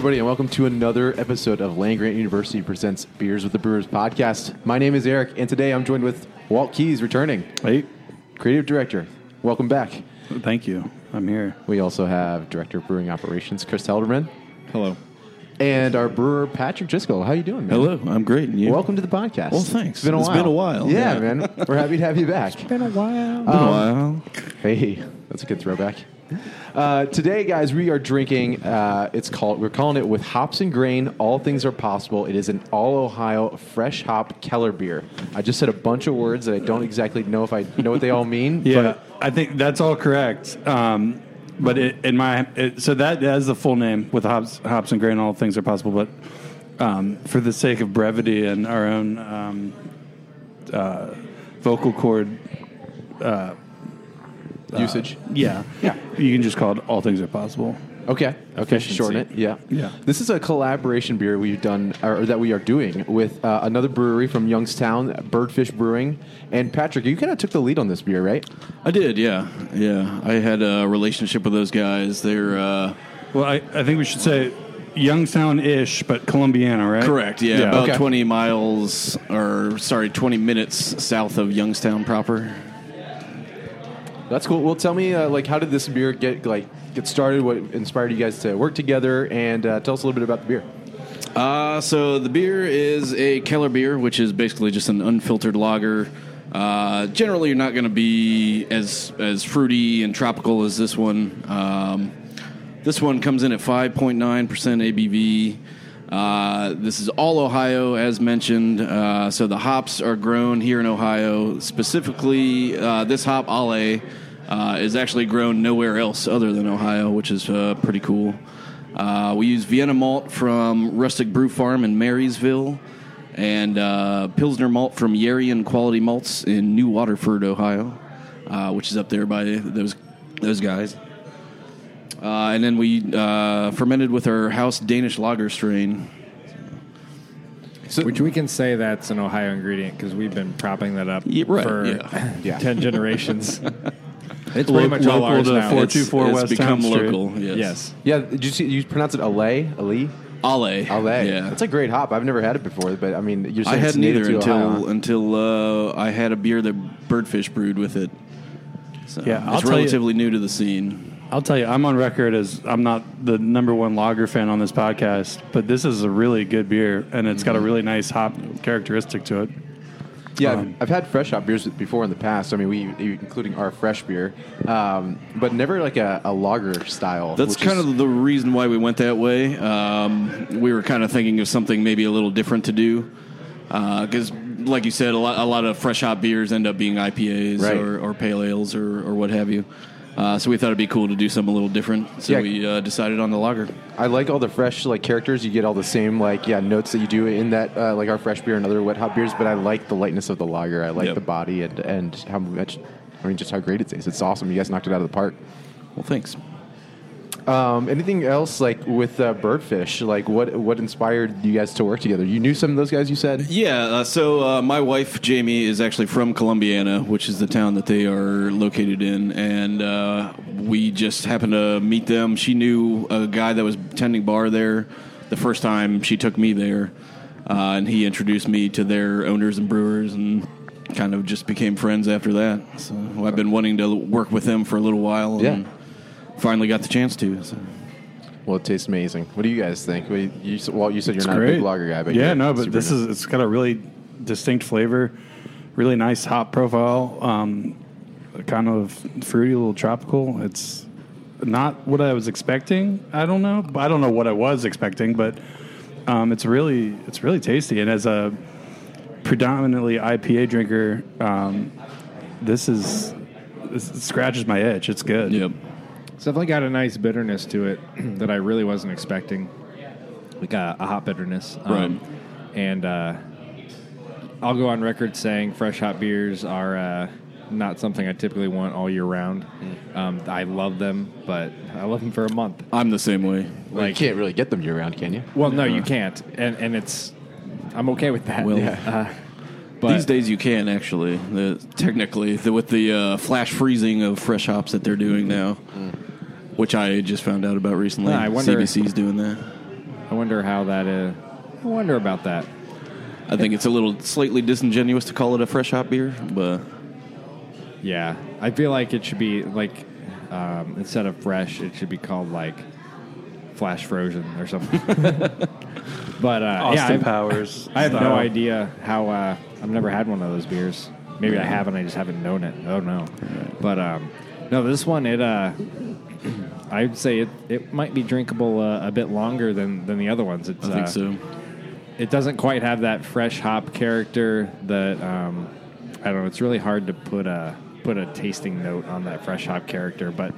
Everybody, and welcome to another episode of Land Grant University presents Beers with the Brewers podcast. My name is Eric, and today I'm joined with Walt Keys, returning Hey, creative director. Welcome back. thank you. I'm here. We also have director of brewing operations Chris Helderman Hello. and our brewer Patrick Driscoll. How you doing, man? Hello. I'm great. And you? Welcome to the podcast. Well, thanks. It's been a It's while. been a while, Yeah, yeah. man. We're happy to have you back. It's Been a while. Um, been a while. Hey, that's a good throwback. Uh, today, guys, we are drinking. Uh, it's called. We're calling it with hops and grain. All things are possible. It is an all Ohio fresh hop Keller beer. I just said a bunch of words that I don't exactly know if I know what they all mean. Yeah, but I think that's all correct. Um, but it, in my it, so that is the full name with hops, hops and grain. All things are possible. But um, for the sake of brevity and our own um, uh, vocal cord usage. yeah, yeah, you can just call it "All Things Are Possible." Okay. Okay. Shorten it. Yeah. Yeah. This is a collaboration beer we've done, or that we are doing with uh, another brewery from Youngstown, Birdfish Brewing. And Patrick, you kind of took the lead on this beer, right? I did, yeah, yeah. I had a relationship with those guys. They're uh, Well, I, I think we should say Youngstown-ish, but Columbiana, right? correct, yeah, Yeah, about okay. twenty miles, or sorry, twenty minutes south of Youngstown proper. That's cool. Well, tell me, uh, like, how did this beer get like get started? What inspired you guys to work together? And uh, tell us a little bit about the beer. Uh, so the beer is a Keller beer, which is basically just an unfiltered lager. Uh, generally, you're not going to be as as fruity and tropical as this one. Um, this one comes in at 5.9 percent ABV. Uh, this is all Ohio, as mentioned. Uh, so the hops are grown here in Ohio. Specifically, uh, this hop Ale uh, is actually grown nowhere else other than Ohio, which is uh, pretty cool. We use Vienna malt from Rustic Brew Farm in Marysville, and Pilsner malt from Yarian Quality Malts in New Waterford, Ohio, which is up there by those those guys. Uh, and then we uh, fermented with our house Danish lager strain. Which we can say that's an Ohio ingredient because we've been propping that up Yeah, right, for yeah. Yeah. 10 generations. it's Lo- pretty much all local ours to now. Four It's, two four it's West become Town Street. local. Yes. Yes. Yeah, did you see, you pronounce it Ale? Ale? Ale. Ale. Yeah. That's a great hop. I've never had it before, but I mean, you're I saying it's hadn't either until Ohio, until uh, I had a beer that Birdfish brewed with it. So Yeah, I'll it's tell you- relatively new to the scene. I'll tell you, I'm on record as I'm not the number one lager fan on this podcast, but this is a really good beer, and it's got a really nice hop characteristic to it. Yeah, Um, I've, I've had fresh hop beers before in the past. I mean, we including our fresh beer, um, but never like a, a lager style. That's which kind is- of the reason why we went that way. Um, we were kind of thinking of something maybe a little different to do, because, like you said, a lot, a lot of fresh hop beers end up being IPAs Right. or, or pale ales or, or what have you. Uh, so we thought it'd be cool to do something a little different. So Yeah. we uh, decided on the lager. I like all the fresh like characters. You get all the same like yeah notes that you do in that uh, like our fresh beer and other wet hop beers. But I like the lightness of the lager. I like Yep. the body and and how much. I mean, just how great it tastes. It's awesome. You guys knocked it out of the park. Well, thanks. Um, anything else like with uh, Birdfish? Like what what inspired you guys to work together? You knew some of those guys. You said. Yeah, uh, so uh, my wife Jamie is actually from Columbiana, which is the town that they are located in, and uh, we just happened to meet them. She knew a guy that was tending bar there the first time she took me there, uh, and he introduced me to their owners and brewers, and kind of just became friends after that. So I've been wanting to work with them for a little while, and finally got the chance to. So. Well, it tastes amazing. What do you guys think? What do you, you, s- well, you said you're not a big lager guy, but yeah, no, but this nice. is it's got a really distinct flavor, really nice hop profile, um, kind of fruity, a little tropical. It's not what I was expecting. I don't know. I don't know what I was expecting, but um, it's really it's really tasty. And as a predominantly IPA drinker, um, this is it scratches my itch. It's good. Yep. It's definitely got a nice bitterness to it that I really wasn't expecting. Like a, a hop bitterness. Um, Right. And uh, I'll go on record saying fresh hop beers are uh, not something I typically want all year round. Um, I love them, but I love them for a month. I'm the same way. Well, you can't really get them year round, can you? Well, no, you can't, and and it's I'm okay with that. Well, uh, but These days you can actually. The, technically, the, with the uh, flash freezing of fresh hops that they're doing now, which I just found out about recently. Yeah, I wonder- CBC's doing that. I wonder how that. Uh, I wonder about that. I think it's a little slightly disingenuous to call it a fresh hop beer, but Yeah, I feel like it should be like um, instead of fresh, it should be called like flash frozen or something. but uh, yeah, Austin I, Powers. I have no style. idea how. Uh, I've never had one of those beers. Maybe I haven't. I just haven't known it. Oh no. But um, no, this one it. Uh, I'd say it, it might be drinkable uh, a bit longer than, than the other ones. It's, I think uh, so. it doesn't quite have that fresh hop character that um, I don't know. It's really hard to put a put a tasting note on that fresh hop character, but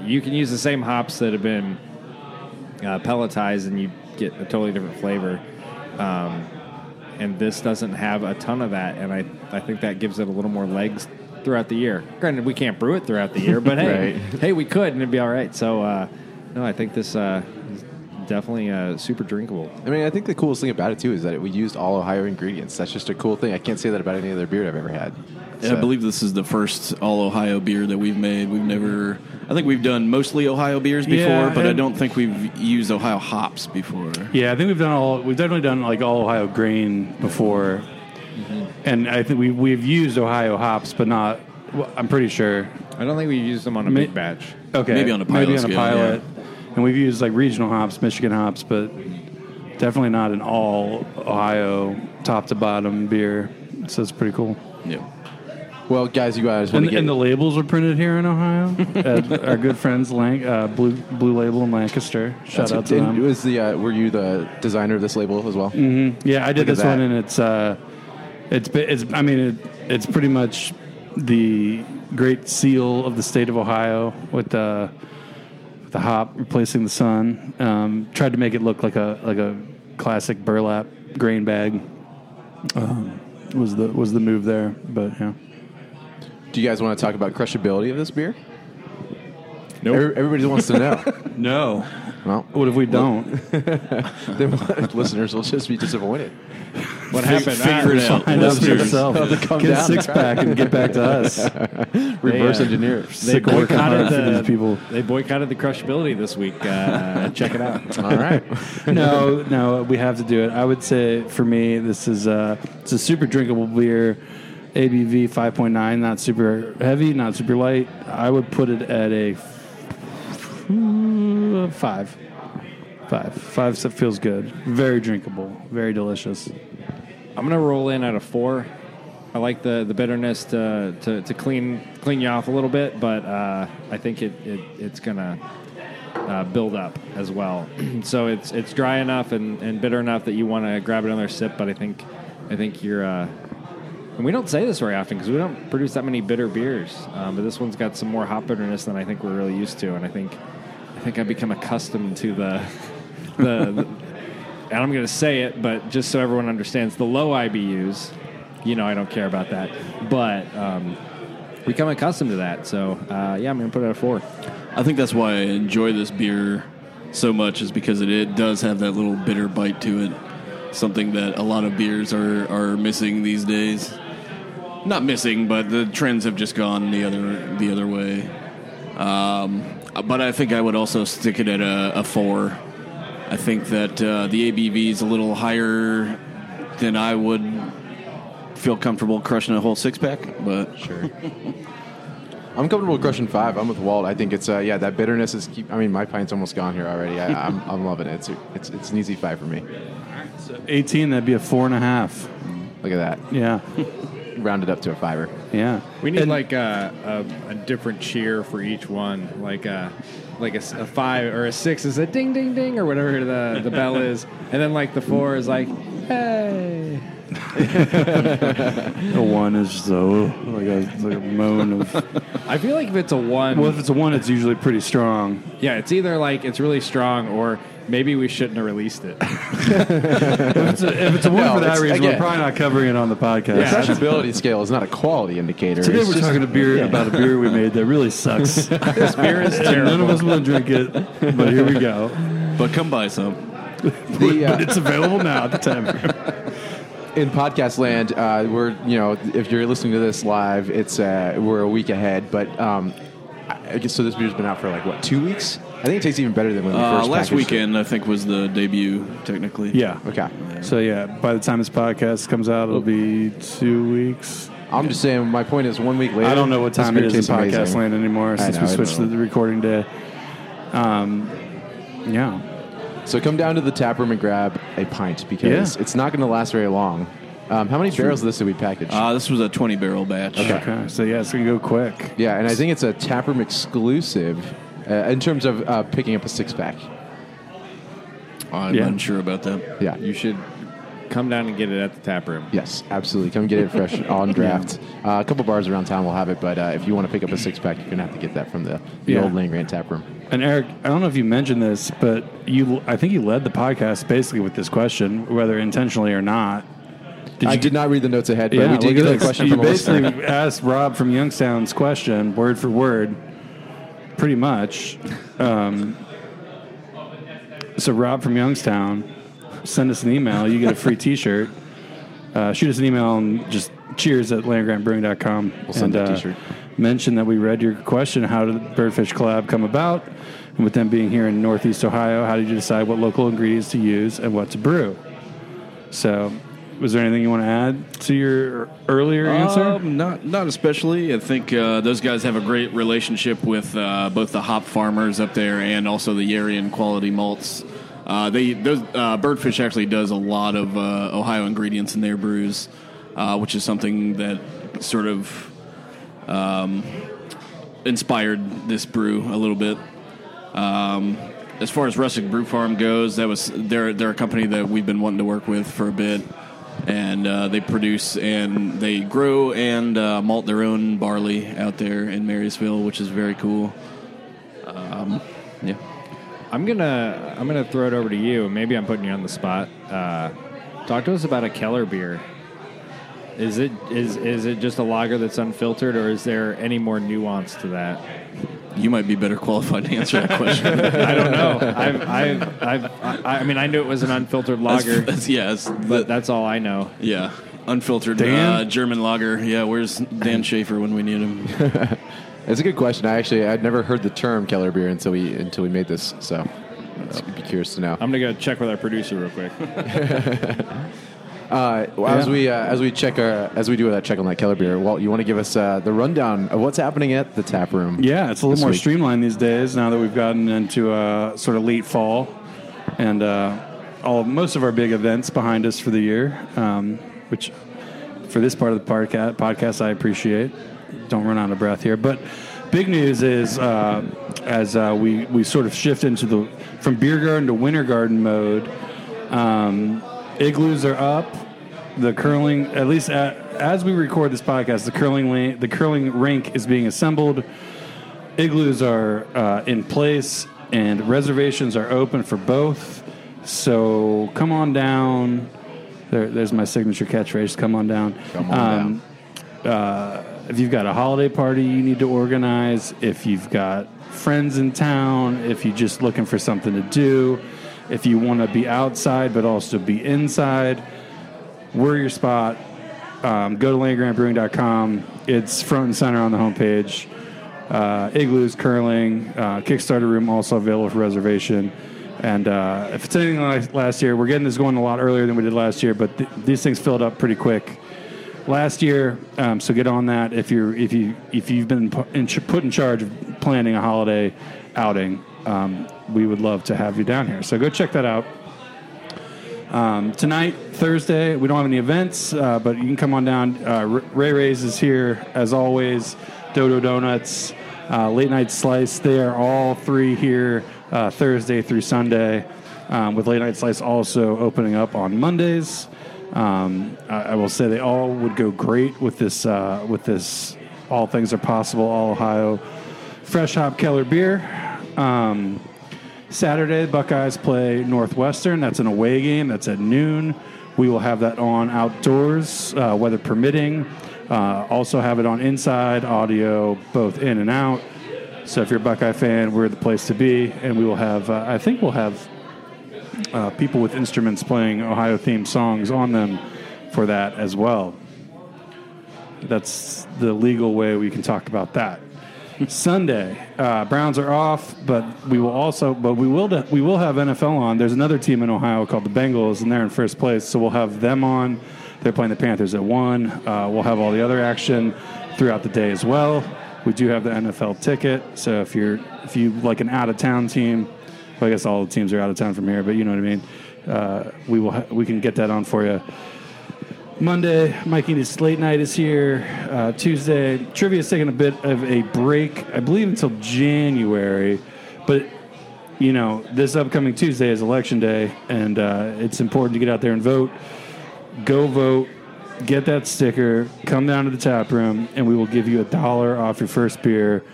you can use the same hops that have been uh, pelletized, and you get a totally different flavor. Um, and this doesn't have a ton of that, and I I think that gives it a little more legs throughout the year. Granted, we can't brew it throughout the year, but hey, Right. hey, we could, and it'd be all right. So uh, no, I think this uh, is definitely uh, super drinkable. I mean, I think the coolest thing about it too is that we used all Ohio ingredients. That's just a cool thing. I can't say that about any other beer I've ever had. Yeah, I believe this is the first all Ohio beer that we've made. We've never, I think we've done mostly Ohio beers before, Yeah, but I don't think we've used Ohio hops before. Yeah, I think we've done all. We've definitely done like all Ohio grain before, and I think we we've used Ohio hops, but not. Well, I'm pretty sure. I don't think we used them on a Ma- big batch. Okay, Maybe on a pilot. maybe pilot on a scale, pilot, and we've used like regional hops, Michigan hops, but definitely not an all Ohio top to bottom beer. So it's pretty cool. Yeah. Well, guys, you guys And, get and the labels are printed here in Ohio. at our good friends, Lanc- uh, Blue Blue Label in Lancaster. Shout That's out good. to And them. Was the uh, were you the designer of this label as well? Yeah, I did Look this one, and it's uh, it's it's. I mean, it, it's pretty much the great seal of the state of Ohio with the with the hop replacing the sun. Um, tried to make it look like a like a classic burlap grain bag. Um, was the was the move there, but yeah. Do you guys want to talk about crushability of this beer? Nope. Every- Everybody wants to know. No, well, what if we don't? then listeners will just be disappointed. What happened? figure it out. Find out for Listeners. yourself. come Get a down. six pack and get back to us. Reverse uh, engineer. They Sick of working boycotted the these people. They boycotted the crushability this week. Uh, check it out. All right. no, no, we have to do it. I would say for me, this is a it's a super drinkable beer. ABV five point nine, not super heavy, not super light. I would put it at a f- five. Five. Five so feels good. Very drinkable. Very delicious. I'm gonna roll in at a four. I like the, the bitterness to, to, to clean clean you off a little bit, but uh, I think it, it it's gonna uh, build up as well. so it's it's dry enough and, and bitter enough that you want to grab another sip. But I think I think you're. Uh, and we don't say this very often because we don't produce that many bitter beers. Um, but this one's got some more hop bitterness than I think we're really used to, and I think think I've become accustomed to the the, the and I'm going to say it, but just so everyone understands, the low IBUs, you know, I don't care about that, but um, become accustomed to that. So uh, yeah, I'm going to put it at a four. I think that's why I enjoy this beer so much is because it, it does have that little bitter bite to it. Something that a lot of beers are, are missing these days. Not missing, but the trends have just gone the other the other way. Um, but I think I would also stick it at a, a four. I think that uh, the ABV is a little higher than I would feel comfortable crushing a whole six pack. But Sure. I'm comfortable with crushing five. I'm with Walt. I think it's uh, yeah that bitterness is keep. I mean my pint's almost gone here already. I, I'm I'm loving it. It's it's it's an easy five for me. Eighteen, that'd be a four and a half. Look at that. Yeah. Rounded up to a fiver. Yeah. We need And- like a, a, a different cheer for each one, like a like a, s- a five or a six is a ding ding ding or whatever the, the bell is, and then like the four is like hey. A one is just a, like, a, like a moan of. I feel like if it's a one, Well, if it's a one, it's usually pretty strong. yeah, it's either like it's really strong or maybe we shouldn't have released it. If it's a, if it's a one No, for that it's- reason, again- we're probably not covering it on the podcast. Yeah. Accessibility scale is not a quality indicator. Today It's we're just- talking a beer about a beer we made that really sucks. this beer is And none of us want to drink it, but here we go. But come buy some. the, uh, But it's available now at the time. in podcast land, uh, we're you know if you're listening to this live, it's uh, we're a week ahead. But um, I I guess so. This beer's been out for like what two weeks? I think it tastes even better than when we Uh, first last packaged it. weekend, I think, was the debut, technically. Yeah. Okay, So yeah, by the time this podcast comes out, it'll be two weeks. I'm just saying. My point is, one week later, I don't know what this time beer it is in tastes podcast amazing. land anymore since know, we I switched know. to the recording day. Um, yeah. So come down to the tap room and grab a pint because Yeah. it's not going to last very long. Um, how many barrels of this did we package? Uh, this was a 20 barrel batch. Okay. So yeah, it's gonna go quick. yeah, and I think it's a tap room exclusive uh, in terms of uh, picking up a six pack. I'm Yeah. unsure about that. Yeah. You should come down and get it at the tap room. Yes, absolutely. Come get it fresh on draft. Uh, a couple bars around town will have it, but uh, if you want to pick up a six pack, you're gonna have to get that from the, the Yeah. old Land Grant tap room. And Eric, I don't know if you mentioned this, but you, I think you led the podcast basically with this question, whether intentionally or not. Did I you, did not read the notes ahead, but Yeah, we did look get at a this. question You from a listener. basically asked Rob from Youngstown's question, word for word, pretty much. Um, so Rob from Youngstown, send us an email. You get a free T-shirt. Uh, shoot us an email and just cheers at landgrantbrewing.com. We'll send and, a uh, t-shirt. Mention that we read your question. How did the Birdfish Collab come about? And with them being here in Northeast Ohio, how did you decide what local ingredients to use and what to brew? So, was there anything you want to add to your earlier answer? Um, not not especially. I think uh, those guys have a great relationship with uh, both the hop farmers up there and also the Yarian quality malts. Uh, they those uh, Birdfish actually does a lot of uh, Ohio ingredients in their brews, uh, which is something that sort of um, inspired this brew a little bit. Um, as far as Rustic Brew Farm goes, that was they're they're a company that we've been wanting to work with for a bit, and uh, they produce and they grow and uh, malt their own barley out there in Marysville, which is very cool. Um, yeah. I'm gonna I'm gonna throw it over to you. Maybe I'm putting you on the spot. Uh, talk to us about a Keller beer. Is it is is it just a lager that's unfiltered, or is there any more nuance to that? You might be better qualified to answer that question. I don't know. I've, I've, I've, I, I mean, I knew it was an unfiltered That's- lager, that's- yeah, it's but that's all I know. yeah, unfiltered Dan? uh, German lager. Yeah, where's Dan Schaefer when we need him? It's a good question. I actually I'd never heard the term Keller beer until we until we made this, so I'd be curious to know. I'm gonna go check with our producer real quick. Uh, well, As Yeah. we uh, as we check our as we do that check on that Keller beer, Walt, you want to give us uh, the rundown of what's happening at the tap room? Yeah, it's a this little more week? streamlined these days now that we've gotten into uh, sort of late fall and uh, all most of our big events behind us for the year, um, which for this part of the podca- podcast I appreciate. Don't run out of breath here, but big news is uh, as uh, we we sort of shift into the from beer garden to winter garden mode. Um, igloos are up. The curling, at least at, as we record this podcast, the curling the curling rink is being assembled. Igloos are uh, in place, and reservations are open for both. So come on down. There, there's my signature catchphrase. Come on down. Come on down. Uh, if you've got a holiday party you need to organize, if you've got friends in town, if you're just looking for something to do, if you want to be outside but also be inside, we're your spot. Um, go to landgrantbrewing.com. It's front and center on the homepage. Uh, igloos, curling, uh, Kickstarter room also available for reservation. And uh, if it's anything like last year, we're getting this going a lot earlier than we did last year, but th- these things filled up pretty quick last year. Um, so get on that if you're if you if you've been put in charge of planning a holiday outing. Um, we would love to have you down here. So go check that out. Um, tonight, Thursday, we don't have any events, uh, but you can come on down. Uh, Ray Ray's is here as always. Dodo Donuts, uh, Late Night Slice. They are all three here uh, Thursday through Sunday, um, with Late Night Slice also opening up on Mondays. Um, I, I will say they all would go great with this uh, with this. All things are possible. All Ohio fresh hop Keller beer. Um, Saturday, Buckeyes play Northwestern. That's an away game. That's at noon. We will have that on outdoors, uh, weather permitting. Uh, also have it on inside, audio, both in and out. So if you're a Buckeye fan, we're the place to be. And we will have, uh, I think we'll have uh, people with instruments playing Ohio themed songs on them for that as well. That's the legal way we can talk about that. Sunday, uh, Browns are off, but we will also, but we will, we will have NFL on. There's another team in Ohio called the Bengals, and they're in first place, so we'll have them on. They're playing the Panthers at one. Uh, we'll have all the other action throughout the day as well. We do have the NFL ticket, so if you're if you like an out of town team, well, I guess all the teams are out of town from here, but you know what I mean. Uh, we will ha- we can get that on for you. Monday, Mikey Needs Late Night is here. Uh, Tuesday, trivia is taking a bit of a break, I believe until January. But, you know, this upcoming Tuesday is election day, and uh, it's important to get out there and vote. Go vote, get that sticker, come down to the tap room, and we will give you a dollar off your first beer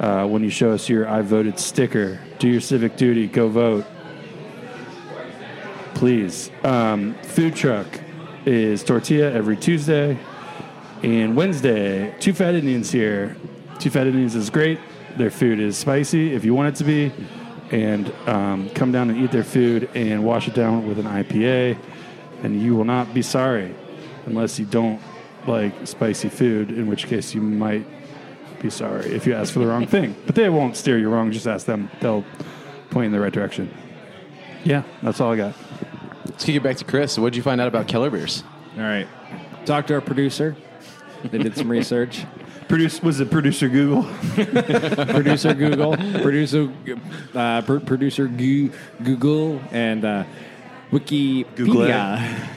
uh, when you show us your I voted sticker. Do your civic duty, go vote. Please. Um, food truck is tortilla every Tuesday. And Wednesday, Two Fat Indians here. Two Fat Indians is great. Their food is spicy if you want it to be. And um, come down and eat their food and wash it down with an IPA. And you will not be sorry unless you don't like spicy food, in which case you might be sorry if you ask for the wrong thing. But they won't steer you wrong. Just ask them, they'll point you in the right direction. Yeah, that's all I got. Let's kick it back to Chris. What did you find out about Keller beers? All right. Talked to our producer. They did some research. Produce was it producer Google? producer Google, producer uh, pr- producer Gu- Google, and uh, Wikipedia,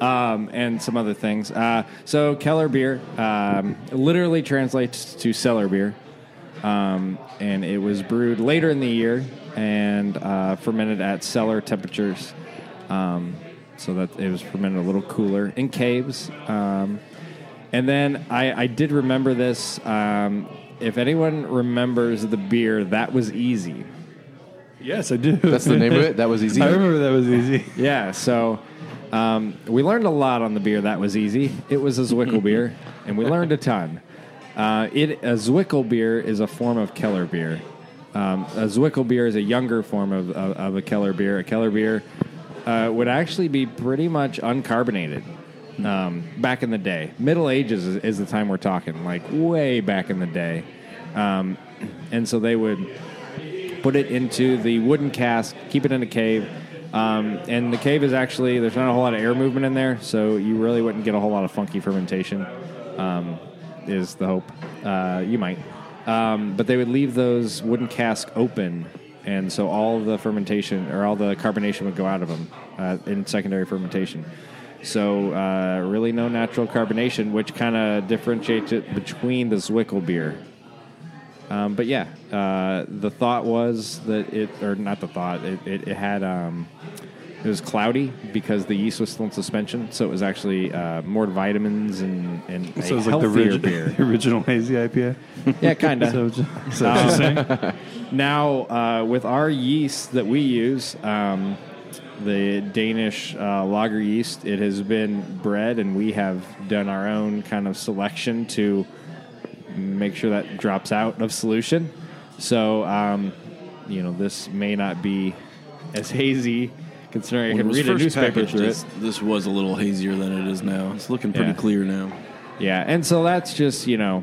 um, and some other things. Uh, so Keller beer um, literally translates to cellar beer, um, and it was brewed later in the year and uh, fermented at cellar temperatures. Um, so that it was fermented a little cooler in caves. Um, and then I, I did remember this. Um, if anyone remembers the beer, that was easy. Yes, I do. That's the name of it. That was easy. I remember that was easy. Yeah, so um, we learned a lot on the beer. That was easy. It was a Zwickel beer, and we learned a ton. Uh, it a Zwickel beer is a form of Keller beer. Um, a Zwickel beer is a younger form of, of, of a Keller beer. A Keller beer uh, would actually be pretty much uncarbonated. Um, back in the day, Middle Ages is, is the time we're talking, like way back in the day, um, and so they would put it into the wooden cask, keep it in a cave. Um, and the cave is actually, there's not a whole lot of air movement in there, so you really wouldn't get a whole lot of funky fermentation, um, is the hope. Uh, you might. Um, but they would leave those wooden casks open, and so all the fermentation, or all the carbonation would go out of them uh, in secondary fermentation. So uh, really no natural carbonation, which kind of differentiates it between the Zwickel beer. Um, but yeah, uh, the thought was that it, or not the thought, it, it, it had, um, it was cloudy because the yeast was still in suspension, so it was actually uh, more vitamins and, and a So it's like the, beer. the original hazy IPA. Yeah, kind of. So, so saying? Now, uh, with our yeast that we use, um, the Danish uh, lager yeast, it has been bred, and we have done our own kind of selection to make sure that drops out of solution. So, um, you know, this may not be as hazy, considering I can read a newspaper through this, it. this was a little hazier than it is now. It's looking pretty Yeah. clear now. Yeah, and so that's just you know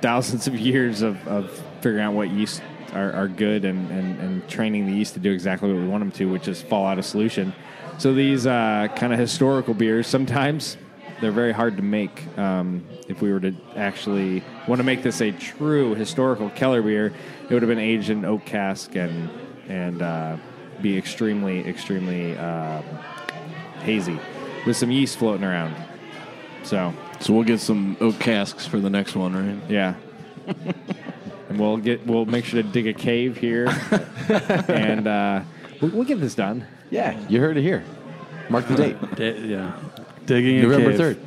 thousands of years of, of figuring out what yeast are, are good and, and, and training the yeast to do exactly what we want them to, which is fall out of solution. So these uh, kind of historical beers, sometimes they're very hard to make. Um, if we were to actually want to make this a true historical Keller beer, it would have been aged in oak cask and and uh, be extremely extremely uh, hazy with some yeast floating around. So So we'll get some oak casks for the next one, right? yeah. and we'll get we'll make sure to dig a cave here, and uh, we'll, we'll get this done. Yeah, you heard it here. Mark the date. Di- yeah. Digging November third.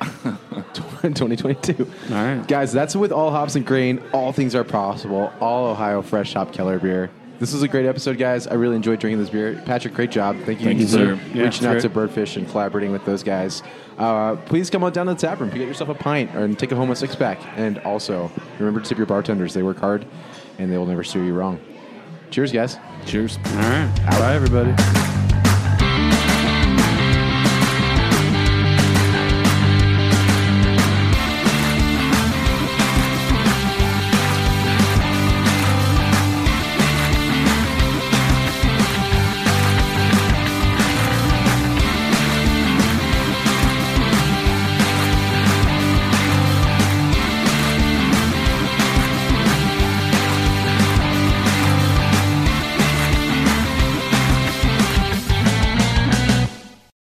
2022. All right. Guys, that's with all hops and grain. All things are possible. All Ohio fresh hop Keller beer. This was a great episode, guys. I really enjoyed drinking this beer. Patrick, great job. Thank you, Thank you, for. Yeah, reaching out it's to. Birdfish and collaborating with those guys. Uh, please come on down to the tap room, get yourself a pint, and take it home a six pack. And also, remember to tip your bartenders. They work hard, and they will never steer you wrong. Cheers, guys. Cheers. All right. Bye, everybody.